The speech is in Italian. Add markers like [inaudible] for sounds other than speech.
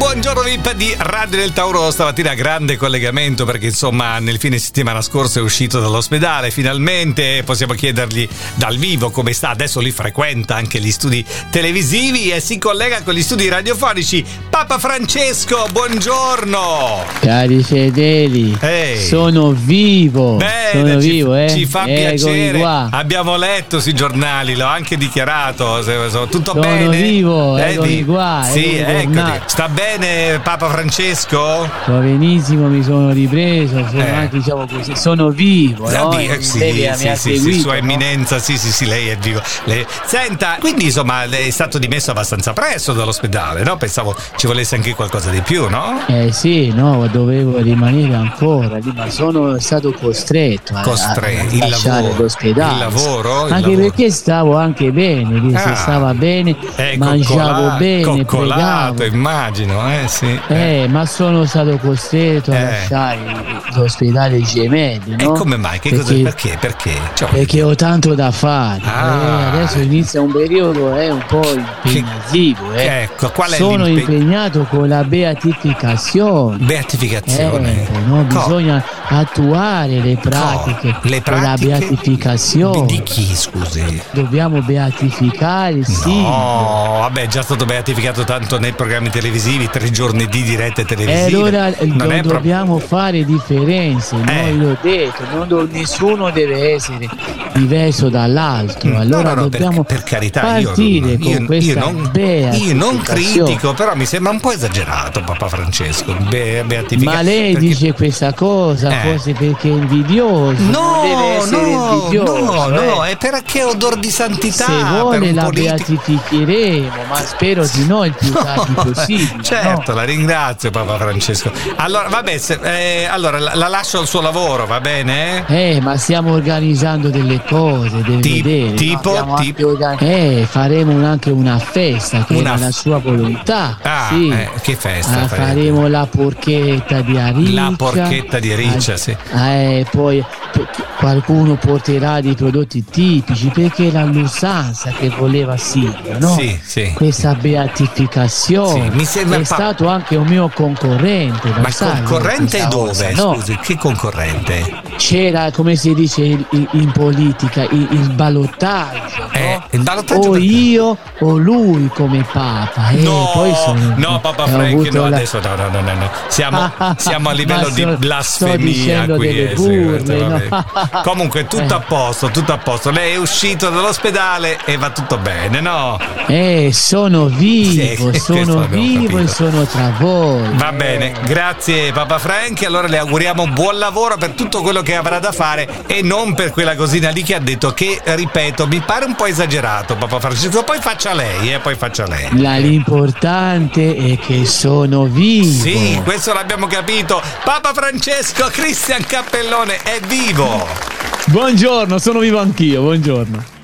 buongiorno VIP di Radio del Tauro. Stamattina grande collegamento perché insomma nel fine settimana scorso è uscito dall'ospedale finalmente. Possiamo chiedergli dal vivo come sta. Adesso li frequenta anche gli studi televisivi e si collega con gli studi radiofonici. Papa Francesco, buongiorno. Cari fedeli, Ehi. sono vivo. Bene, sono ci, vivo, eh. ci fa Eccomi piacere. Abbiamo letto sui giornali, l'ho anche dichiarato. Tutto Sono bene? vivo, eccomi di- qua, Sì, tornato. Sta bene Papa Francesco? Sto benissimo, mi sono ripreso, sono Eh. anche diciamo così, sono vivo, Ah, no? di- E eh, sì, sì, sì, sì, seguito, sua no? eminenza, sì, sì, sì, lei è vivo. Lei- Senta, quindi insomma è stato dimesso abbastanza presto dall'ospedale, no? Pensavo ci volesse anche qualcosa di più, no? Eh sì, no, dovevo rimanere ancora lì, ma sono stato costretto a, Costre- a il lavoro, l'ospedale. il lavoro, il anche lavoro. perché stavo anche bene, Ah. stava bene, Eh, mangiavo coccolato, bene, coccolato, pregavo. immagino, eh sì. Eh, ma sono stato costretto a Eh. lasciare l'ospedale gemelli, E no? come mai? Che cosa- perché? Perché? Cioè, Perché ho tanto da fare. Ah. Eh, adesso inizia un periodo eh, un po' impegnativo. eh. Ecco, Sono l'impegno? impegnato con la beatificazione. Beatificazione. Eh, no, Co- bisogna attuare le pratiche co- le pratiche beatificazione. Di, di chi, scusi? Dobbiamo beatificare il sì. No, vabbè, è già stato beatificato tanto nei programmi televisivi, tre giorni di dirette E televisive. allora eh, non non è dobbiamo fare differenze, Eh. noi l'ho detto, do- nessuno deve essere diverso dall'altro, allora No, no, no, per- dobbiamo per, carità, io, partire con io- questa io non, io non critico, però mi sembra un po' esagerato Papa Francesco. Be- Ma lei perché- dice questa cosa Eh. forse perché è invidioso, No, no, invidioso. no, no, eh. è perché odor di santità. Se per vuole la politico. beatificheremo, ma spero di no il più [laughs] tardi possibile. Certo, no? la ringrazio Papa Francesco. Allora, vabbè, se- eh, allora la, la lascio al suo lavoro, va bene? Eh, ma stiamo organizzando delle cose, devi Ti- vedere. tipo? Tipo? organ- eh, faremo anche una festa che Una era la sua volontà. Ah, sì. eh, che festa Ah, faremo la porchetta di Ariccia. La porchetta di Ariccia, Ah, sì. eh, poi qualcuno porterà dei prodotti tipici perché la Lusanza che voleva Silvio, no? Sì, sì. Questa beatificazione Sì, mi sembra è pa- stato anche un mio concorrente. Ma sai, concorrente dove? cosa, no? Scusi, che concorrente? c'era come si dice il- il- in politica il, il ballottaggio Eh, no? il ballottaggio o perché? io o lui come papa e No, poi sono- no, Papa Frank, no, la- adesso no, no, no, no, no. Siamo, siamo a livello [laughs] di sto- sto blasfemia qui. delle eh, burle, vabbè. no? [laughs] [laughs] Comunque, tutto Eh. a posto, tutto a posto. Lei è uscito dall'ospedale e va tutto bene, no? eh, sono vivo Sì, [laughs] sono vivo e sono tra voi Va bene, grazie Papa Frank. Allora le auguriamo buon lavoro per tutto quello che avrà da fare e non per quella cosina lì che ha detto che, ripeto, mi pare un po' esagerato Papa Francesco. Poi faccia lei, eh, poi faccia lei. La- l'importante è che sono vivo Sì, questo l'abbiamo capito. Papa Francesco Cristian Cappellone è vivo. Buongiorno sono vivo anch'io buongiorno